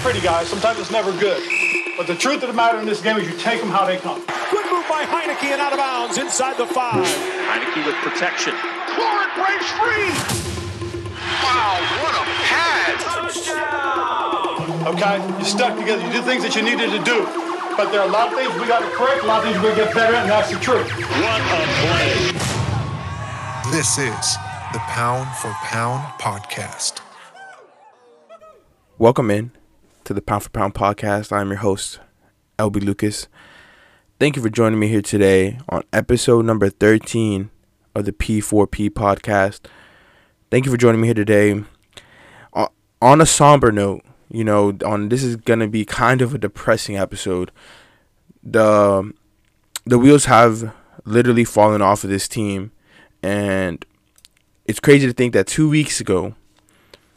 pretty, guys. Sometimes it's never good. But the truth of the matter in this game is you take them how they come. Good move by Heinicke and out of bounds inside the five. Heinicke with protection. Florent breaks free. Wow, what a pass. Touchdown. Okay? You stuck together. You did things that you needed to do. But there are a lot of things we got to correct, a lot of things we got to get better at, and that's the truth. What a play. This is the Pound for Pound Podcast. Welcome in to the Pound for Pound Podcast. I'm your host, LB Lucas. Thank you for joining me here today on episode number 13 of the P4P podcast. Thank you for joining me here today. On a somber note, you know, on this is gonna be kind of a depressing episode. The the wheels have literally fallen off of this team, and it's crazy to think that two weeks ago,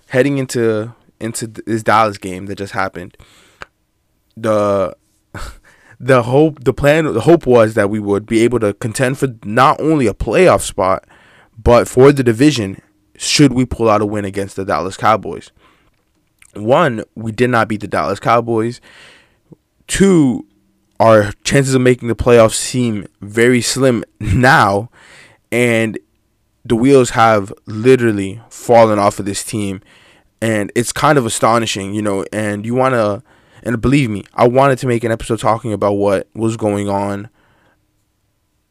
heading into into this Dallas game that just happened, the the hope the plan the hope was that we would be able to contend for not only a playoff spot, but for the division should we pull out a win against the Dallas Cowboys. One, we did not beat the Dallas Cowboys. Two, our chances of making the playoffs seem very slim now, and the wheels have literally fallen off of this team, and it's kind of astonishing, you know. And you want to, and believe me, I wanted to make an episode talking about what was going on.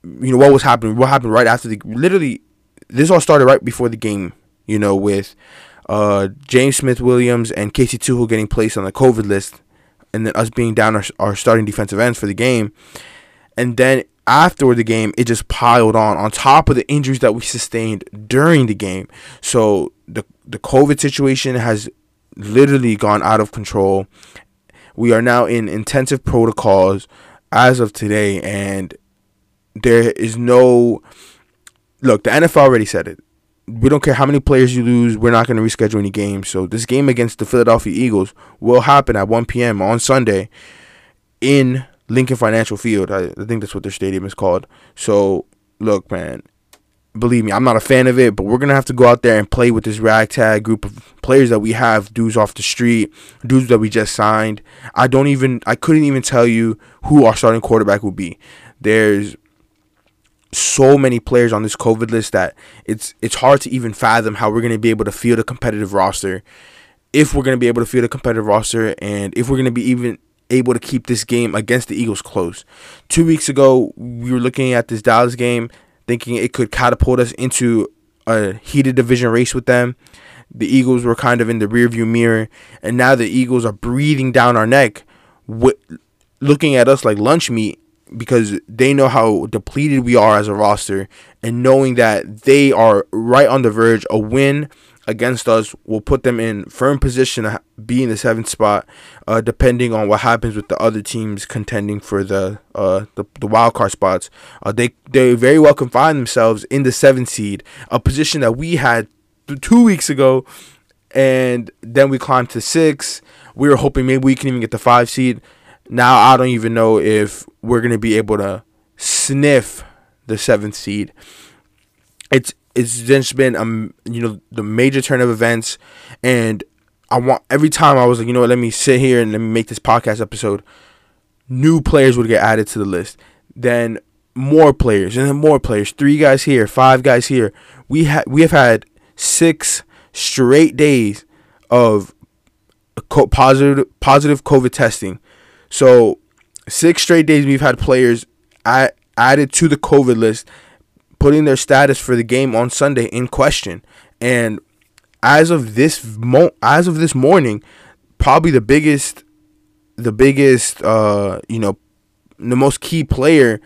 You know what was happening, what happened right after the literally. This all started right before the game, you know, with uh, James Smith Williams and Casey Toohill getting placed on the COVID list, and then us being down our, our starting defensive ends for the game. And then after the game, it just piled on on top of the injuries that we sustained during the game. So the COVID situation has literally gone out of control. We are now in intensive protocols as of today, and there is no look. The NFL already said it we don't care how many players you lose. We're not going to reschedule any games. So this game against the Philadelphia Eagles will happen at 1 p.m. on Sunday in Lincoln Financial Field. I, I think that's what their stadium is called. So look, man, believe me, I'm not a fan of it, but we're gonna have to go out there and play with this ragtag group of players that we have, dudes off the street, dudes that we just signed. I don't even, I couldn't even tell you who our starting quarterback will be. There's so many players on this COVID list that it's it's hard to even fathom how we're going to be able to field a competitive roster. If we're going to be able to field a competitive roster, and if we're going to be even able to keep this game against the Eagles close. Two weeks ago, we were looking at this Dallas game, thinking it could catapult us into a heated division race with them. The Eagles were kind of in the rearview mirror, and now the Eagles are breathing down our neck, looking at us like lunch meat because they know how depleted we are as a roster, and knowing that they are right on the verge, a win against us will put them in firm position to be in the seventh spot, uh, depending on what happens with the other teams contending for the uh, the, the wild card spots. Uh, they they very well can find themselves in the seventh seed, a position that we had two weeks ago, and then we climbed to six. We were hoping maybe we can even get the five seed now I don't even know if we're gonna be able to sniff the seventh seed. It's it's just been um you know the major turn of events, and I want every time I was like you know what let me sit here and let me make this podcast episode. New players would get added to the list, then more players and then more players. Three guys here, five guys here. We had we have had six straight days of positive positive COVID testing so six straight days we've had players at, added to the COVID list, putting their status for the game on Sunday in question. And as of this mo- as of this morning, probably the biggest, the biggest, uh, you know, the most key player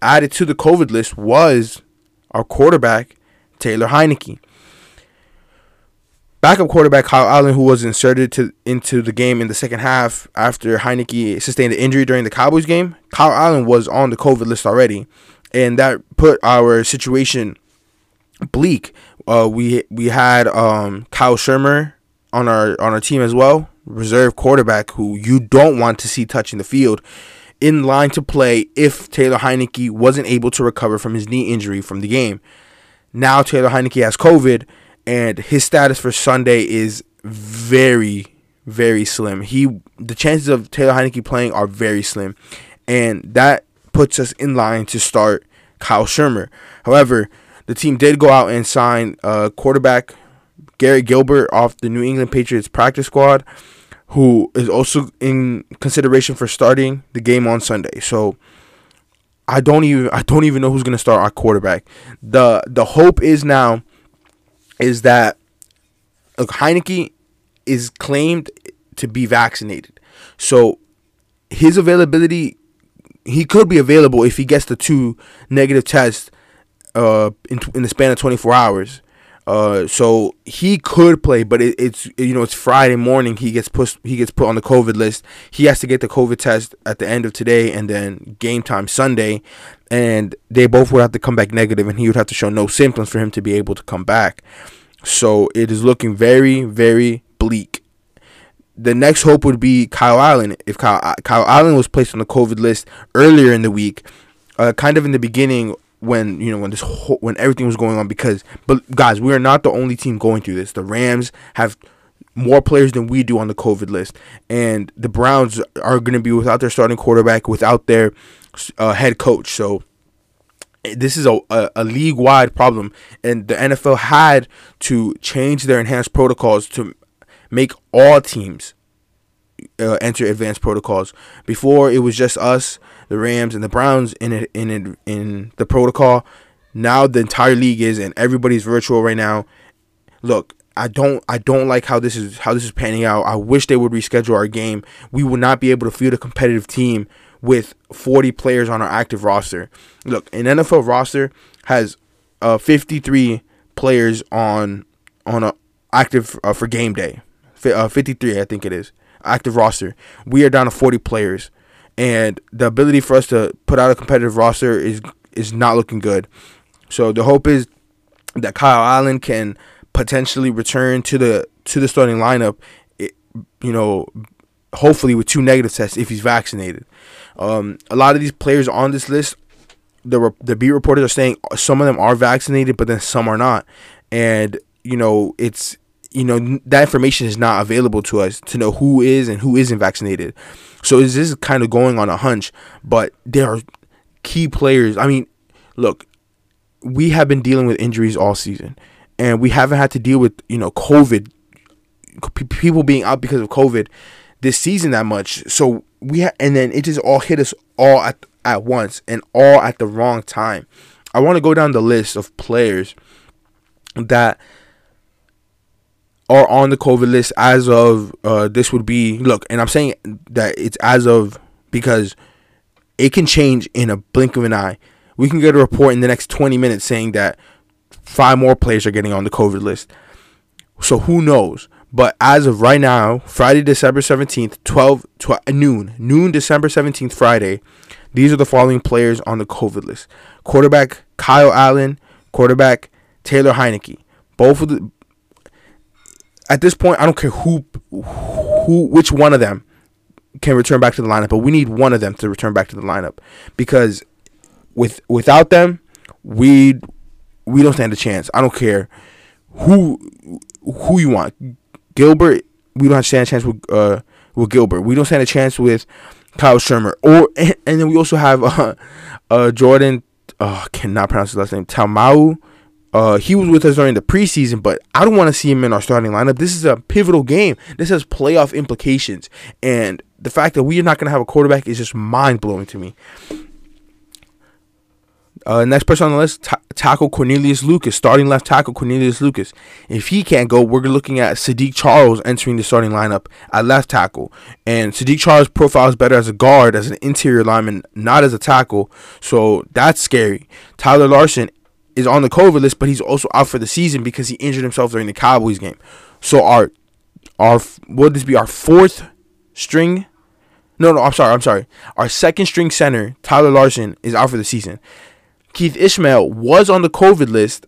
added to the COVID list was our quarterback Taylor Heinicke. Backup quarterback Kyle Allen, who was inserted to into the game in the second half after Heinicke sustained an injury during the Cowboys game, Kyle Allen was on the COVID list already, and that put our situation bleak. Uh, we we had um, Kyle Shurmur on our on our team as well, reserve quarterback who you don't want to see touching the field, in line to play if Taylor Heinicke wasn't able to recover from his knee injury from the game. Now Taylor Heinicke has COVID and his status for Sunday is very, very slim. He the chances of Taylor Heinicke playing are very slim, and that puts us in line to start Kyle Shurmur. However, the team did go out and sign uh, quarterback Garrett Gilbert off the New England Patriots practice squad, who is also in consideration for starting the game on Sunday. So I don't even I don't even know who's gonna start our quarterback. the The hope is now is that look, Heinicke is claimed to be vaccinated, so his availability he could be available if he gets the two negative tests uh, in, in the span of 24 hours. Uh, so he could play, but it, it's you know it's Friday morning. He gets pushed. He gets put on the COVID list. He has to get the COVID test at the end of today, and then game time Sunday, and they both would have to come back negative, and he would have to show no symptoms for him to be able to come back. So it is looking very, very bleak. The next hope would be Kyle Allen. If Kyle Kyle Allen was placed on the COVID list earlier in the week, uh, kind of in the beginning when you know when this whole, when everything was going on because but guys we are not the only team going through this. The rams have more players than we do on the covid list. And the browns are going to be without their starting quarterback without their uh, head coach. So this is a, a, a league wide problem. And the nfl had to change their enhanced protocols to make all teams uh, enter advanced protocols before it was just us the Rams and the Browns in it in it in the protocol. Now the entire league is and everybody's virtual right now. Look, I don't I don't like how this is how this is panning out. I wish they would reschedule our game. We would not be able to field a competitive team with 40 players on our active roster. Look, an NFL roster has uh 53 players on on a active uh, for game day. Uh, 53 I think it is. Active roster. We are down to 40 players and the ability for us to put out a competitive roster is is not looking good. So the hope is that Kyle Allen can potentially return to the to the starting lineup. It, you know, hopefully with two negative tests if he's vaccinated. Um, a lot of these players on this list, the the beat reporters are saying some of them are vaccinated, but then some are not, and you know it's you know that information is not available to us to know who is and who isn't vaccinated. So this is kind of going on a hunch, but there are key players. I mean, look, we have been dealing with injuries all season, and we haven't had to deal with you know COVID, people being out because of COVID this season that much. So we ha- and then it just all hit us all at at once and all at the wrong time. I want to go down the list of players that are on the COVID list as of uh, this would be look, and I'm saying that it's as of because it can change in a blink of an eye. We can get a report in the next 20 minutes saying that five more players are getting on the COVID list. So who knows? But as of right now, Friday, December 17th, 12, 12 noon, noon December 17th, Friday, these are the following players on the COVID list. Quarterback Kyle Allen, quarterback Taylor Heinicke. Both of the at this point, I don't care who, who, which one of them can return back to the lineup, but we need one of them to return back to the lineup because with without them, we we don't stand a chance. I don't care who who you want. Gilbert, we don't stand a chance with uh with Gilbert. We don't stand a chance with Kyle Shurmur. Or and, then we also have uh, uh Jordan. Uh, cannot pronounce his last name. Ta'amu uh, he was with us during the preseason, but I don't want to see him in our starting lineup. This is a pivotal game. This has playoff implications, and the fact that we are not going to have a quarterback is just mind blowing to me. Uh, next person on the list, tackle Cornelius Lucas, starting left tackle Cornelius Lucas. If he can't go, we're looking at Sadiq Charles entering the starting lineup at left tackle. And Sadiq Charles' profile is better as a guard, as an interior lineman, not as a tackle. So that's scary. Tyler Larsen is on the COVID list, but he's also out for the season because he injured himself during the Cowboys game. So our our would this be our fourth string? No, no, I'm sorry, I'm sorry. Our second string center, Tyler Larsen, is out for the season. Keith Ismael was on the COVID list,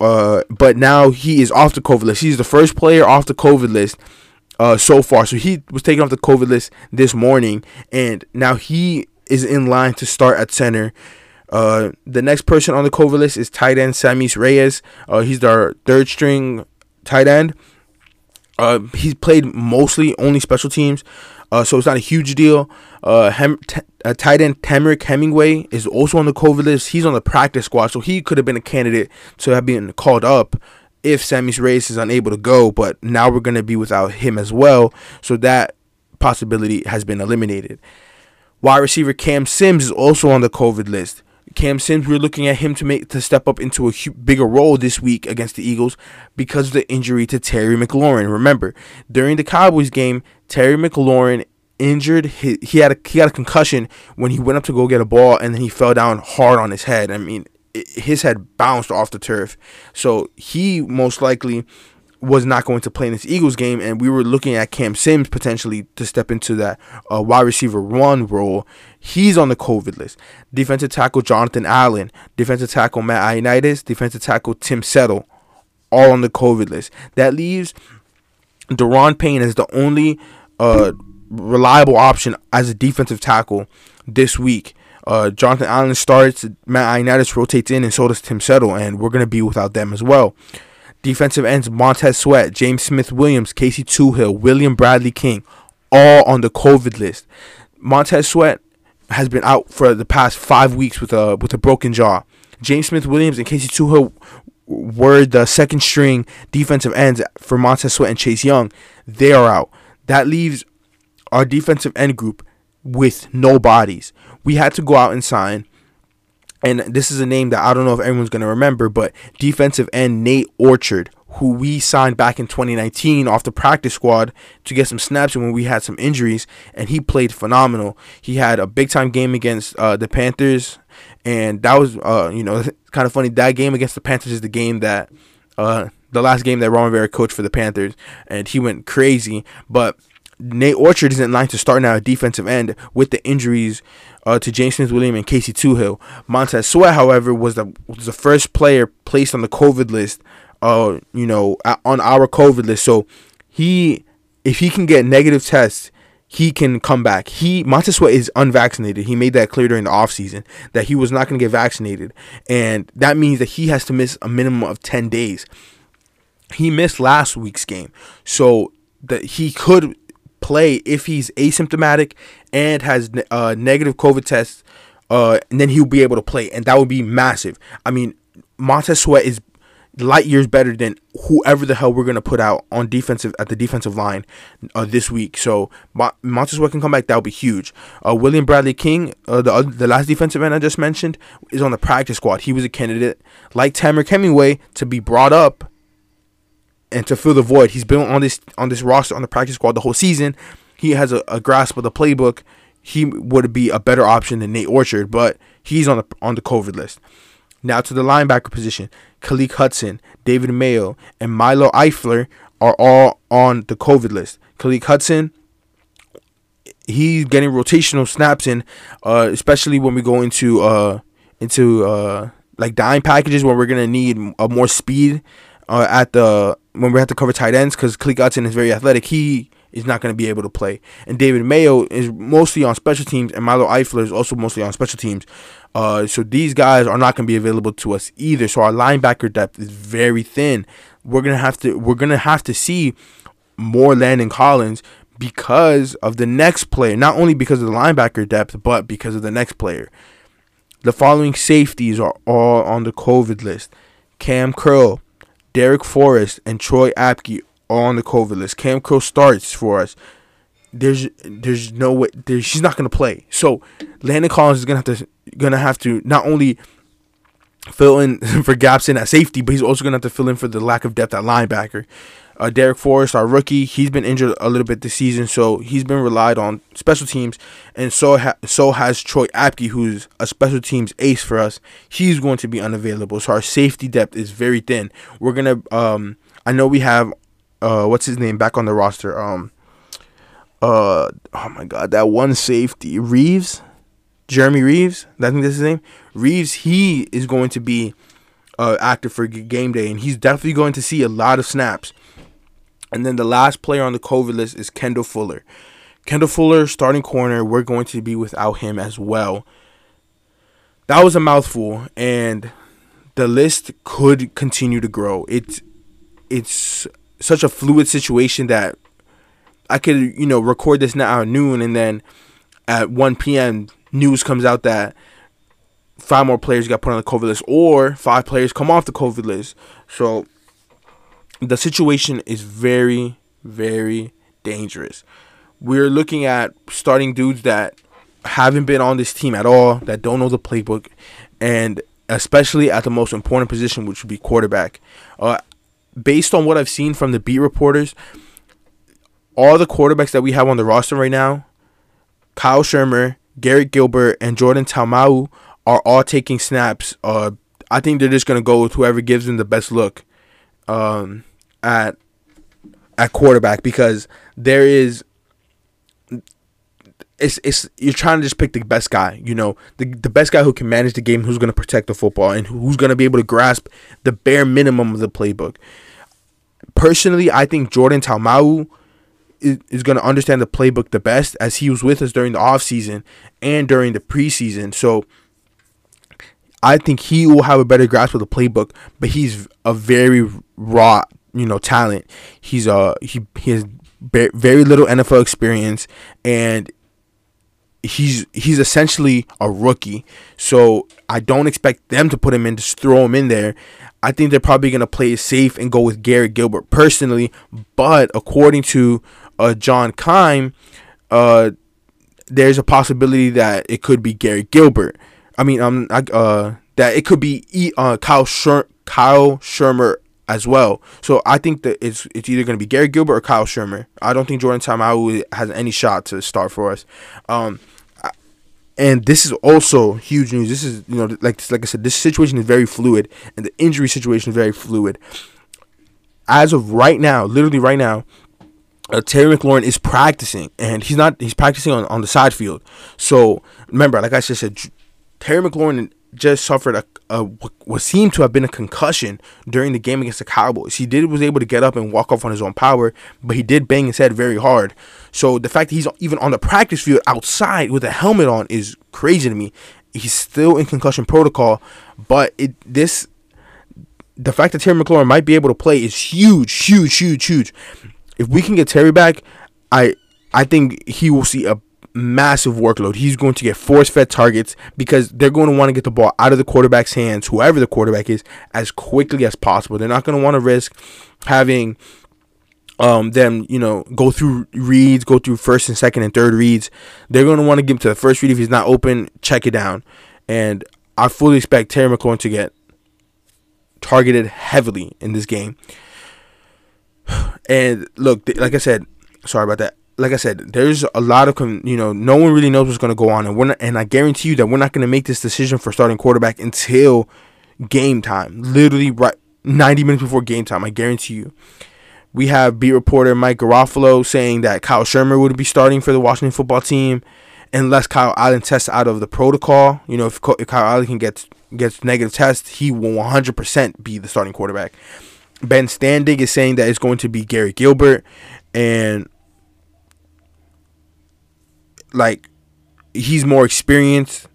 uh, but now he is off the COVID list. He's the first player off the COVID list uh, so far. So he was taken off the COVID list this morning, and now he is in line to start at center. Uh, the next person on the COVID list is tight end Sammis Reyes. Uh, he's our third string tight end. Uh, he's played mostly only special teams, uh, so it's not a huge deal. Uh, Hem- t- uh, tight end Temarrick Hemingway is also on the COVID list. He's on the practice squad, so he could have been a candidate to have been called up if Sammis Reyes is unable to go. But now we're going to be without him as well, so that possibility has been eliminated. Wide receiver Cam Sims is also on the COVID list. Cam Sims, we're looking at him to make to step up into a bigger role this week against the Eagles because of the injury to Terry McLaurin. Remember, during the Cowboys game, Terry McLaurin injured. He, he had a he got a concussion when he went up to go get a ball, and then he fell down hard on his head. I mean, it, his head bounced off the turf, so he most likely was not going to play in this Eagles game, and we were looking at Cam Sims potentially to step into that uh, wide receiver one role. He's on the COVID list. Defensive tackle Jonathan Allen, defensive tackle Matt Ioannidis, defensive tackle Tim Settle, all on the COVID list. That leaves Daron Payne as the only uh, reliable option as a defensive tackle this week. Uh, Jonathan Allen starts, Matt Ioannidis rotates in, and so does Tim Settle, and we're going to be without them as well. Defensive ends Montez Sweat, James Smith Williams, Casey Toohill, William Bradley King, all on the COVID list. Montez Sweat has been out for the past five weeks with a with a broken jaw. James Smith Williams and Casey Toohill were the second string defensive ends for Montez Sweat and Chase Young. They are out. That leaves our defensive end group with no bodies. We had to go out and sign and this is a name that I don't know if everyone's going to remember, but defensive end Nate Orchard, who we signed back in 2019 off the practice squad to get some snaps when we had some injuries, and he played phenomenal. He had a big time game against uh, the Panthers, and that was, uh, you know, kind of funny. That game against the Panthers is the game that, uh, the last game that Ron Rivera coached for the Panthers, and he went crazy, but. Nate Orchard is in line to start now at defensive end with the injuries uh, to James Smith Williams and Casey Toohill. Montez Sweat, however, was the was the first player placed on the COVID list. Uh, you know, on our COVID list. So he, if he can get negative tests, he can come back. He Montez Sweat is unvaccinated. He made that clear during the offseason that he was not going to get vaccinated, and that means that he has to miss a minimum of ten days. He missed last week's game, so that he could play if he's asymptomatic and has uh, negative COVID tests, uh, and then he'll be able to play, and that would be massive. I mean, Montez Sweat is light years better than whoever the hell we're gonna put out on defensive at the defensive line uh, this week. So Montez Sweat can come back. That would be huge. Uh, William Bradley King, uh, the the last defensive end I just mentioned, is on the practice squad. He was a candidate like Temarrick Hemingway to be brought up and to fill the void. He's been on this on this roster on the practice squad the whole season. He has a, a grasp of the playbook. He would be a better option than Nate Orchard, but he's on the on the COVID list. Now to the linebacker position. Khaleke Hudson, David Mayo, and Milo Eifler are all on the COVID list. Khaleke Hudson, he's getting rotational snaps in, uh, especially when we go into uh, into uh, like dime packages where we're gonna need a more speed uh, at the when we have to cover tight ends because Hudson is very athletic. He is not going to be able to play. And David Mayo is mostly on special teams, and Milo Eifler is also mostly on special teams. Uh, so these guys are not going to be available to us either. So our linebacker depth is very thin. We're gonna have to we're gonna have to see more Landon Collins because of the next player. Not only because of the linebacker depth, but because of the next player. The following safeties are all on the COVID list: Cam Curl, Darrick Forrest, and Troy Apke are on the COVID list. Cam Curl starts for us. There's there's no way there's, she's not gonna play. So Landon Collins is gonna have to gonna have to not only fill in for gaps in at safety, but he's also gonna have to fill in for the lack of depth at linebacker. Uh, Darrick Forrest, our rookie, he's been injured a little bit this season, so he's been relied on special teams, and so ha- so has Troy Apke, who's a special teams ace for us. He's going to be unavailable, so our safety depth is very thin. We're gonna, um, I know we have uh what's his name back on the roster um uh oh my god that one safety Reaves Jeremy Reaves I think that's his name Reaves he is going to be uh active for game day and he's definitely going to see a lot of snaps and then the last player on the COVID list is Kendall Fuller Kendall Fuller starting corner we're going to be without him as well that was a mouthful and the list could continue to grow it's it's such a fluid situation that I could you know record this now at noon and then at 1 p.m. news comes out that five more players got put on the COVID list or five players come off the COVID list. So the situation is very very dangerous. We're looking at starting dudes that haven't been on this team at all, that don't know the playbook, and especially at the most important position, which would be quarterback. Uh, based on what I've seen from the beat reporters, all the quarterbacks that we have on the roster right now, Kyle Shurmur, Garrett Gilbert, and Jordan Ta'amu are all taking snaps. Uh, I think they're just gonna go with whoever gives them the best look um, at at quarterback because there is it's it's you're trying to just pick the best guy, you know, the the best guy who can manage the game, who's going to protect the football, and who's going to be able to grasp the bare minimum of the playbook. Personally, I think Jordan Ta'amu is, is going to understand the playbook the best, as he was with us during the offseason and during the preseason. So I think he will have a better grasp of the playbook, but he's a very raw, you know, talent. He's a he he has very little NFL experience, and he's he's essentially a rookie. So I don't expect them to put him in, just throw him in there. I think they're probably gonna play it safe and go with Garrett Gilbert personally. But according to uh, John Keim, uh, there's a possibility that it could be Garrett Gilbert. I mean, um, I, uh, that it could be e- uh, Kyle Sher- Kyle Shurmur as well. So I think that it's it's either going to be Gary Gilbert or Kyle Shurmur. I don't think Jordan Ta'amu has any shot to start for us. Um, and this is also huge news. This is you know like like I said, this situation is very fluid, and the injury situation is very fluid. As of right now, literally right now, uh, Terry McLaurin is practicing, and he's not he's practicing on, on the side field. So remember, like I just said, Terry McLaurin just suffered a, a what seemed to have been a concussion during the game against the Cowboys. He did was able to get up and walk off on his own power, but he did bang his head very hard. So the fact that he's even on the practice field outside with a helmet on is crazy to me. He's still in concussion protocol, but it this the fact that Terry McLaurin might be able to play is huge, huge, huge, huge. If we can get Terry back, I I think he will see a massive workload. He's going to get force fed targets because they're going to want to get the ball out of the quarterback's hands, whoever the quarterback is, as quickly as possible. They're not going to want to risk having um, them, you know, go through reads, go through first and second and third reads. They're going to want to give him to the first read. If he's not open, check it down. And I fully expect Terry McLaurin to get targeted heavily in this game. And look, like I said, sorry about that like I said, there's a lot of you know, no one really knows what's going to go on, and we're not, and I guarantee you that we're not going to make this decision for starting quarterback until game time, literally right 90 minutes before game time. I guarantee you. We have beat reporter Mike Garafolo saying that Kyle Shurmur would be starting for the Washington football team unless Kyle Allen tests out of the protocol. You know, if, Kyle Allen can get gets negative tests, he will 100% be the starting quarterback. Ben Standig is saying that it's going to be Gary Gilbert, and like he's more experienced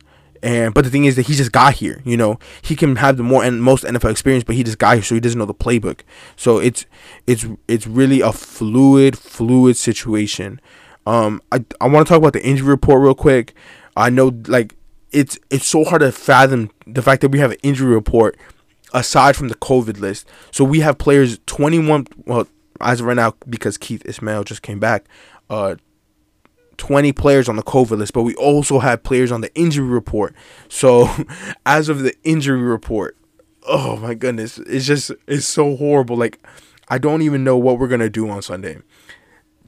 and but the thing is that he just got here you know? He can have the more and most nfl experience but he just got here so he doesn't know the playbook. So it's it's it's really a fluid fluid situation. Um i, I want to talk about the injury report real quick. I know like it's it's so hard to fathom the fact that we have an injury report aside from the covid list. So we have players 21 well as of right now because keith ismael just came back uh 20 players on the COVID list, but we also had players on the injury report. So, as of the injury report, oh my goodness, it's just it's so horrible. Like, I don't even know what we're gonna do on Sunday.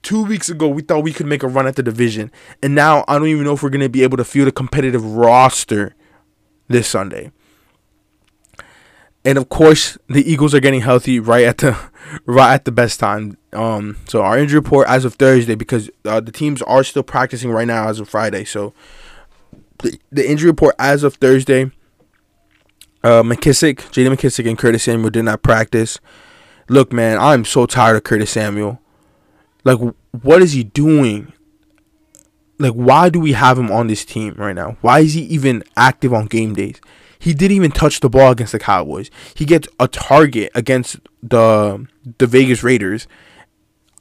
Two weeks ago, we thought we could make a run at the division, and now I don't even know if we're gonna be able to field a competitive roster this Sunday. And of course, the Eagles are getting healthy right at the right at the best time. Um, so our injury report as of Thursday, because uh, the teams are still practicing right now as of Friday. So the, the injury report as of Thursday, uh, McKissic, J.D. McKissic, and Curtis Samuel did not practice. Look, man, I'm so tired of Curtis Samuel. Like, what is he doing? Like, why do we have him on this team right now? Why is he even active on game days? He didn't even touch the ball against the Cowboys. He gets a target against the the Vegas Raiders.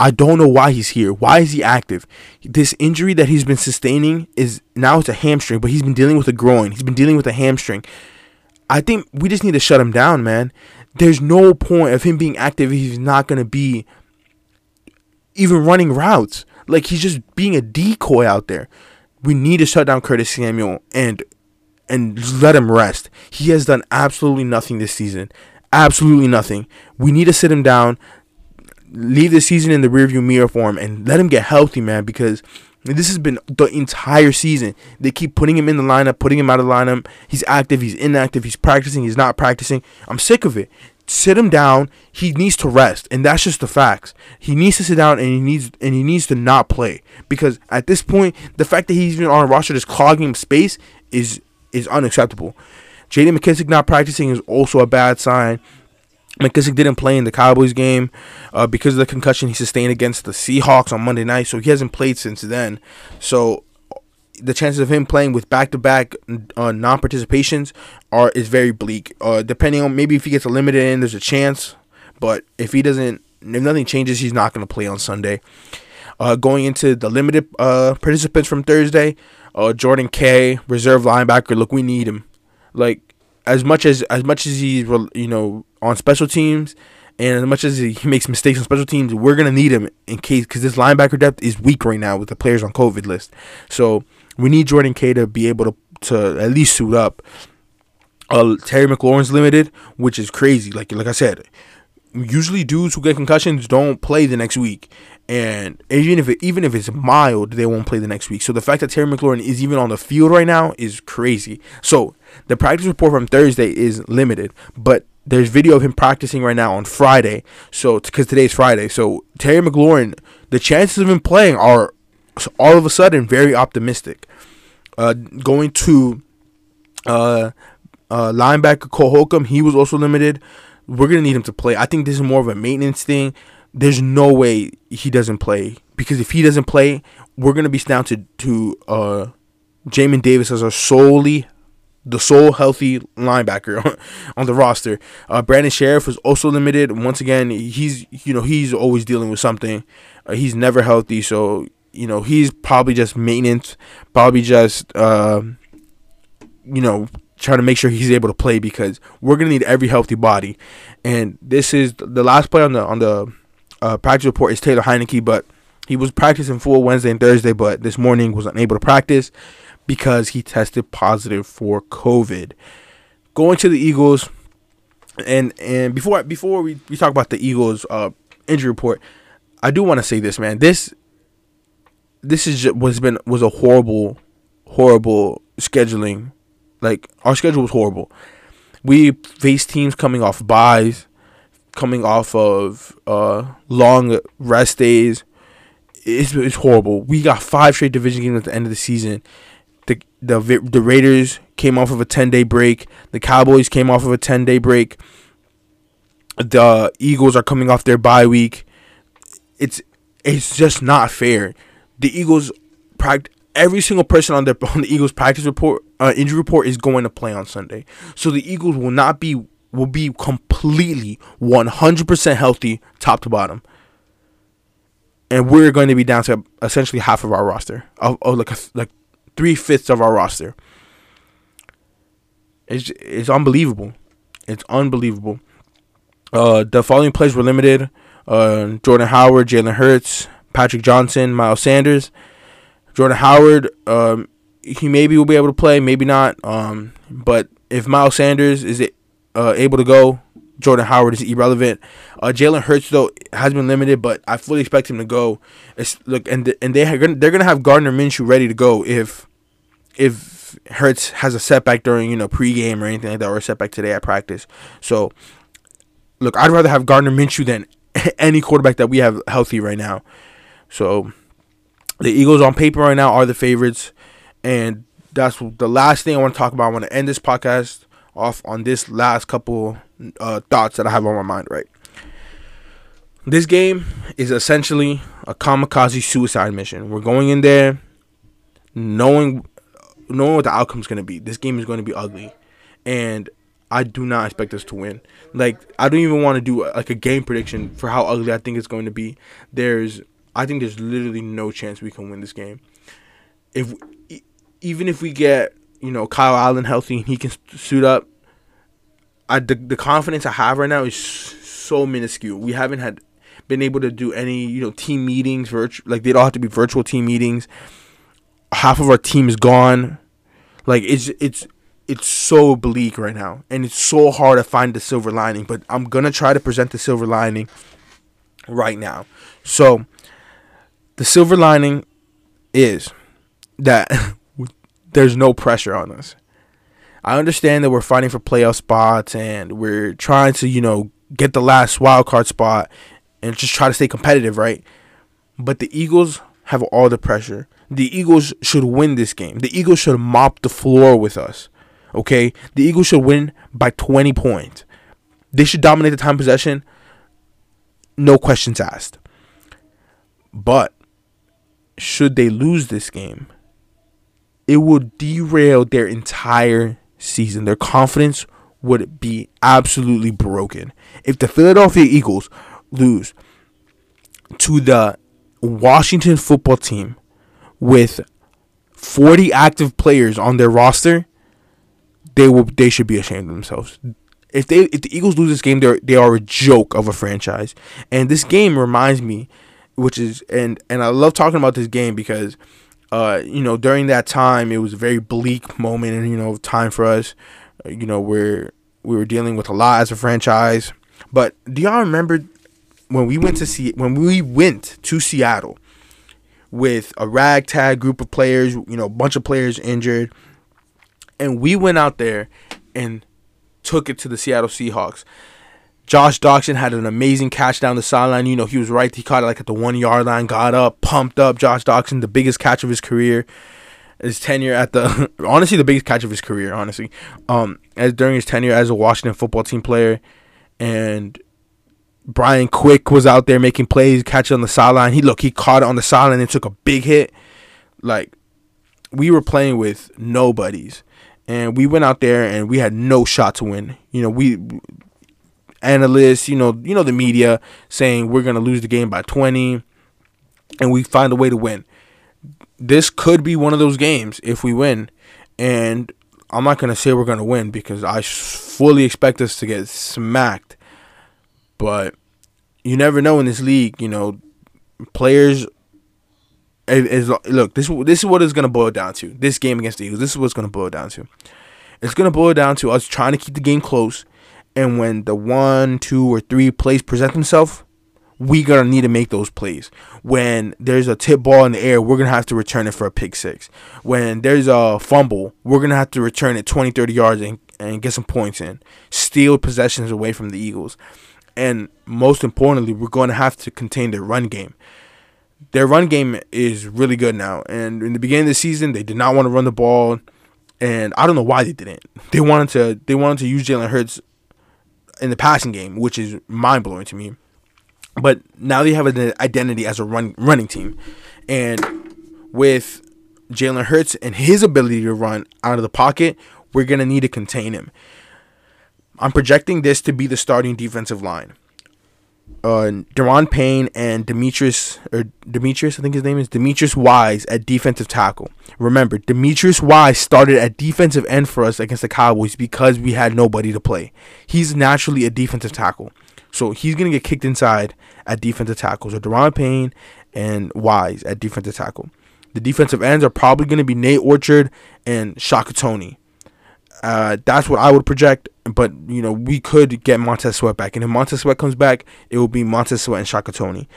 I don't know why he's here. Why is he active? This injury that he's been sustaining is now it's a hamstring, but he's been dealing with a groin. He's been dealing with a hamstring. I think we just need to shut him down, man. There's no point of him being active if he's not going to be even running routes. Like he's just being a decoy out there. We need to shut down Curtis Samuel and and let him rest. He has done absolutely nothing this season. Absolutely nothing. We need to sit him down, leave the season in the rearview mirror for him, and let him get healthy, man. Because this has been the entire season. They keep putting him in the lineup, putting him out of the lineup. He's active, he's inactive, he's practicing, he's not practicing. I'm sick of it. Sit him down. He needs to rest, and that's just the facts. He needs to sit down, and he needs and he needs to not play because at this point, the fact that he's even on a roster just clogging space is is unacceptable. J.D. McKissic not practicing is also a bad sign. McKissic didn't play in the Cowboys game uh, because of the concussion he sustained against the Seahawks on Monday night, so he hasn't played since then. So the chances of him playing with back-to-back uh, non-participations are is very bleak. Uh, depending on maybe if he gets a limited in, there's a chance, but if he doesn't, if nothing changes, he's not going to play on Sunday. Uh, going into the limited uh, participants from Thursday, uh, Jordan K, reserve linebacker. Look, we need him. Like as much as as much as he's you know on special teams, and as much as he makes mistakes on special teams, we're gonna need him in case because this linebacker depth is weak right now with the players on COVID list. So we need Jordan K to be able to to at least suit up. Uh, Terry McLaurin's limited, which is crazy. Like like I said, usually dudes who get concussions don't play the next week, and even if it, even if it's mild, they won't play the next week. So the fact that Terry McLaurin is even on the field right now is crazy. So the practice report from Thursday is limited, but there's video of him practicing right now on Friday. So because today's Friday, so Terry McLaurin, the chances of him playing are all of a sudden very optimistic. Uh, going to uh, uh, linebacker Cole Holcomb, he was also limited. We're gonna need him to play. I think this is more of a maintenance thing. There's no way he doesn't play because if he doesn't play, we're gonna be down to to uh, Jamin Davis as our solely the sole healthy linebacker on the roster. Uh, Brandon Scherff was also limited. Once again, he's you know he's always dealing with something. Uh, he's never healthy, so you know he's probably just maintenance, probably just uh, you know trying to make sure he's able to play because we're gonna need every healthy body. And this is the last play on the on the uh, practice report is Taylor Heinicke, but he was practicing full Wednesday and Thursday, but this morning was unable to practice because he tested positive for COVID. Going to the Eagles, and and before before we, we talk about the Eagles uh, injury report, I do want to say this, man. This this is just, was been was a horrible, horrible scheduling. Like our schedule was horrible. We faced teams coming off buys, coming off of uh, long rest days. It's, it's horrible. We got five straight division games at the end of the season. The the the Raiders came off of a ten day break. The Cowboys came off of a ten day break. The Eagles are coming off their bye week. It's it's just not fair. The Eagles practice every single person on the on the Eagles practice report uh, injury report is going to play on Sunday. So the Eagles will not be will be completely 100% healthy top to bottom. And we're going to be down to essentially half of our roster, of, of like a, like three fifths of our roster. It's it's unbelievable. It's unbelievable. Uh, the following players were limited: uh, Jordan Howard, Jalen Hurts, Patrick Johnson, Miles Sanders. Jordan Howard, um, he maybe will be able to play, maybe not. Um, but if Miles Sanders is uh, able to go, Jordan Howard is irrelevant. Uh, Jalen Hurts though has been limited, but I fully expect him to go. It's, look, and and they gonna, they're gonna have Gardner Minshew ready to go if if Hurts has a setback during you know pregame or anything like that, or a setback today at practice. So, look, I'd rather have Gardner Minshew than any quarterback that we have healthy right now. So, the Eagles on paper right now are the favorites, and that's the last thing I want to talk about. I want to end this podcast off on this last couple uh, thoughts that I have on my mind. Right, this game is essentially a kamikaze suicide mission. We're going in there knowing knowing what the outcome is going to be. This game is going to be ugly, and I do not expect us to win. Like I don't even want to do like a game prediction for how ugly I think it's going to be. There's I think there's literally no chance we can win this game. If even if we get you know Kyle Allen healthy and he can suit up, I the, the confidence I have right now is so minuscule. We haven't had been able to do any you know team meetings virtual like they'd all have to be virtual team meetings. Half of our team is gone. Like it's it's it's so bleak right now, and it's so hard to find the silver lining. But I'm gonna try to present the silver lining right now. So the silver lining is that there's no pressure on us. I understand that we're fighting for playoff spots and we're trying to, you know, get the last wild card spot and just try to stay competitive, right? But the Eagles have all the pressure. The Eagles should win this game. The Eagles should mop the floor with us. Okay? The Eagles should win by 20 points. They should dominate the time possession. No questions asked. But should they lose this game, it would derail their entire season. Their confidence would be absolutely broken. If the Philadelphia Eagles lose to the Washington football team with 40 active players on their roster, they will they should be ashamed of themselves. If they if the Eagles lose this game, they they are a joke of a franchise. And this game reminds me, which is and and I love talking about this game because, uh, you know, during that time it was a very bleak moment and you know time for us. You know, where we were dealing with a lot as a franchise. But do y'all remember when we went to see when we went to Seattle with a ragtag group of players, you know, a bunch of players injured, and we went out there and took it to the Seattle Seahawks. Josh Doctson had an amazing catch down the sideline. You know, he was right. He caught it like at the one yard line, got up, pumped up. Josh Doctson, the biggest catch of his career. His tenure at the honestly the biggest catch of his career, honestly. Um, as during his tenure as a Washington football team player, and Brian Quick was out there making plays, catching on the sideline. He look, he caught it on the sideline and took a big hit. Like we were playing with nobodies, and we went out there and we had no shot to win. You know, we analysts, you know, you know the media saying we're gonna lose the game by twenty, and we find a way to win. This could be one of those games if we win, and I'm not gonna say we're gonna win because I fully expect us to get smacked. But you never know in this league. You know, players. Is, look, this this is what it's gonna boil down to. This game against the Eagles. This is what's gonna boil down to. It's gonna boil down to us trying to keep the game close, and when the one, two, or three plays present themselves, we gonna need to make those plays. When there's a tip ball in the air, we're gonna have to return it for a pick six. When there's a fumble, we're gonna have to return it 20, 30 yards and, and get some points in. Steal possessions away from the Eagles. And most importantly, we're going to have to contain their run game. Their run game is really good now. And in the beginning of the season, they did not want to run the ball. And I don't know why they didn't. They wanted to they wanted to use Jalen Hurts in the passing game, which is mind blowing to me. But now they have an identity as a run running team, and with Jalen Hurts and his ability to run out of the pocket, we're gonna need to contain him. I'm projecting this to be the starting defensive line. Uh, Daron Payne and Demetrius or Demetrius, I think his name is Demetrius Wise at defensive tackle. Remember, Demetrius Wise started at defensive end for us against the Cowboys because we had nobody to play. He's naturally a defensive tackle. So he's gonna get kicked inside at defensive tackle. So Daron Payne and Wise at defensive tackle. The defensive ends are probably gonna be Nate Orchard and Shaka Toney. Uh, that's what I would project. But you know, we could get Montez Sweat back, and if Montez Sweat comes back, it will be Montez Sweat and Shaka Toney.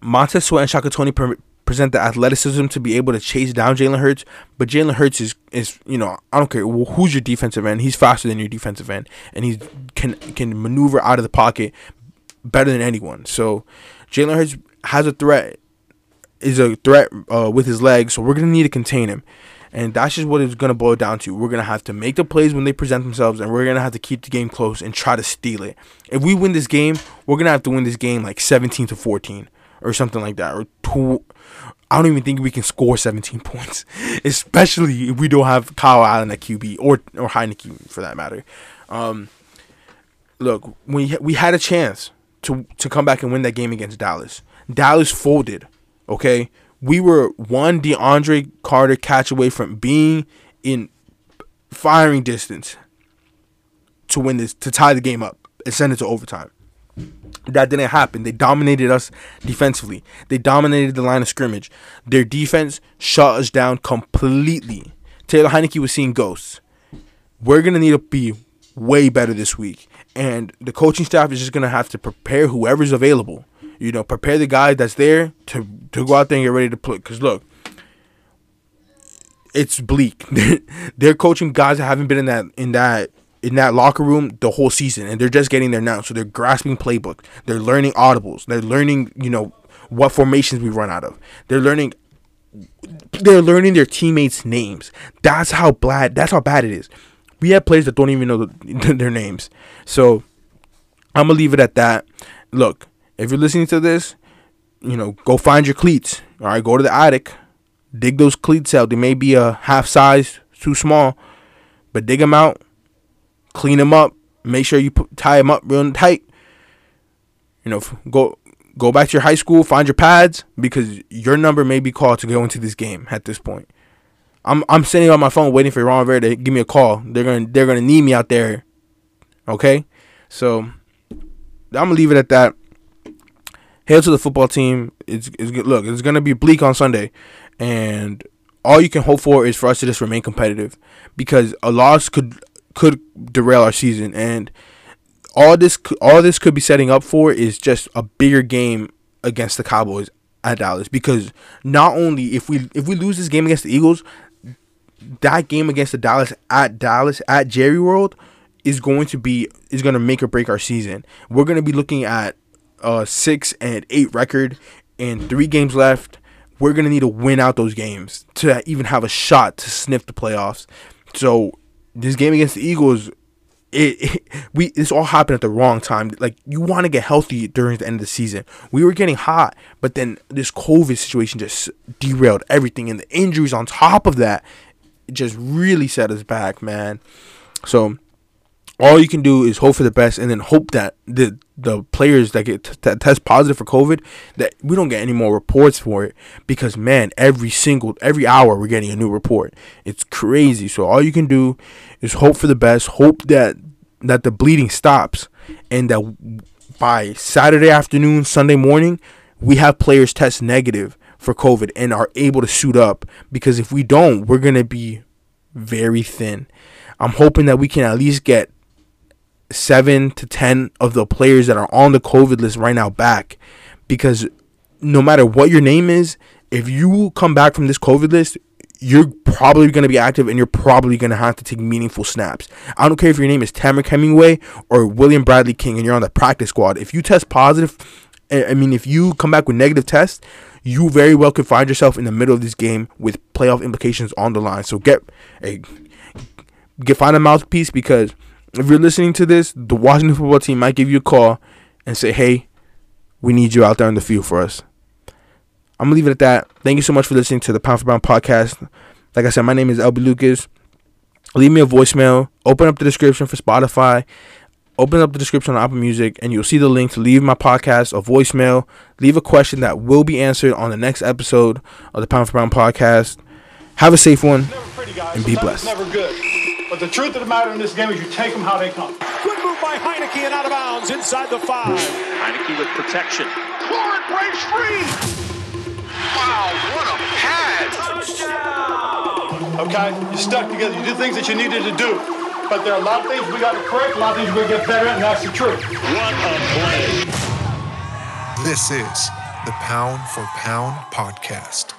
Montez Sweat and Shaka Toney pre- present the athleticism to be able to chase down Jalen Hurts, but Jalen Hurts is is you know I don't care who's your defensive end, he's faster than your defensive end, and he can can maneuver out of the pocket better than anyone. So Jalen Hurts has a threat, is a threat uh, with his legs, so we're gonna need to contain him. And that's just what it's going to boil down to. We're going to have to make the plays when they present themselves, and we're going to have to keep the game close and try to steal it. If we win this game, we're going to have to win this game like 17 to 14. or something like that, or two. I don't even think we can score 17 points, especially if we don't have Kyle Allen at QB or or Heinicke for that matter. Um, look, we we had a chance to to come back and win that game against Dallas. Dallas folded. Okay, we were one DeAndre Carter catch away from being in firing distance to win this to tie the game up and send it to overtime. That didn't happen. They dominated us defensively. They dominated the line of scrimmage. Their defense shut us down completely. Taylor Heinicke was seeing ghosts. We're gonna need to be way better this week, and the coaching staff is just gonna have to prepare whoever's available. You know, prepare the guy that's there to to go out there and get ready to play. Cause look, it's bleak. they're coaching guys that haven't been in that in that in that locker room the whole season and they're just getting there now. So they're grasping playbook. They're learning audibles. They're learning you know what formations we run out of. They're learning they're learning their teammates names. That's how bad that's how bad it is. We have players that don't even know the, their names. So i'm gonna leave it at that. Look if you're listening to this you know go find your cleats all right go to the attic dig those cleats out they may be a half size too small but dig them out clean them up, make sure you put, tie them up real tight. You know, go go back to your high school, find your pads because your number may be called to go into this game at this point. I'm I'm sitting on my phone waiting for Ron Rivera to give me a call. They're gonna they're gonna need me out there. Okay, so I'm gonna leave it at that. Hail to the football team. It's, it's look. It's gonna be bleak on Sunday, and all you can hope for is for us to just remain competitive because a loss could could derail our season. And all this all this could be setting up for is just a bigger game against the Cowboys at Dallas because not only if we if we lose this game against the Eagles, that game against the Dallas at Dallas at Jerry World is going to be is going to make or break our season. We're going to be looking at a 6 and 8 record and 3 games left. We're to need to win out those games to even have a shot to sniff the playoffs. So this game against the Eagles, it, it, we this all happened at the wrong time. Like you want to get healthy during the end of the season. We were getting hot, but then this COVID situation just derailed everything, and the injuries on top of that just really set us back, man. So all you can do is hope for the best and then hope that the the players that get t- that test positive for COVID that we don't get any more reports for it because man every single every hour we're getting a new report. It's crazy. So all you can do is hope for the best hope that that the bleeding stops and that by Saturday afternoon Sunday morning we have players test negative for COVID and are able to suit up because if we don't we're gonna be very thin. I'm hoping that we can at least get seven to ten of the players that are on the COVID list right now back because no matter what your name is, if you come back from this COVID list, you're probably going to be active and you're probably going to have to take meaningful snaps. I don't care if your name is Tamarick Hemingway or William Bradley King and you're on the practice squad. If you test positive, I mean, if you come back with negative tests, you very well could find yourself in the middle of this game with playoff implications on the line. So get a get find a mouthpiece because if you're listening to this, the Washington football team might give you a call and say, "Hey, we need you out there in the field for us." I'm gonna leave it at that. Thank you so much for listening to the Pound for Pound podcast. Like I said, my name is LB Lucas. Leave me a voicemail. Open up the description for Spotify. Open up the description on Apple Music, and you'll see the link to leave my podcast a voicemail. Leave a question that will be answered on the next episode of the Pound for Pound podcast. Have a safe one, and be blessed. Never good. But the truth of the matter in this game is you take them how they come. Good move by Heinicke and out of bounds inside the five. Heinicke with protection. Florent breaks free. Wow, what a pass. Okay? You stuck together. You did things that you needed to do. But there are a lot of things we got to correct, a lot of things we got to get better at, and that's the truth. What a play. This is the Pound for Pound podcast.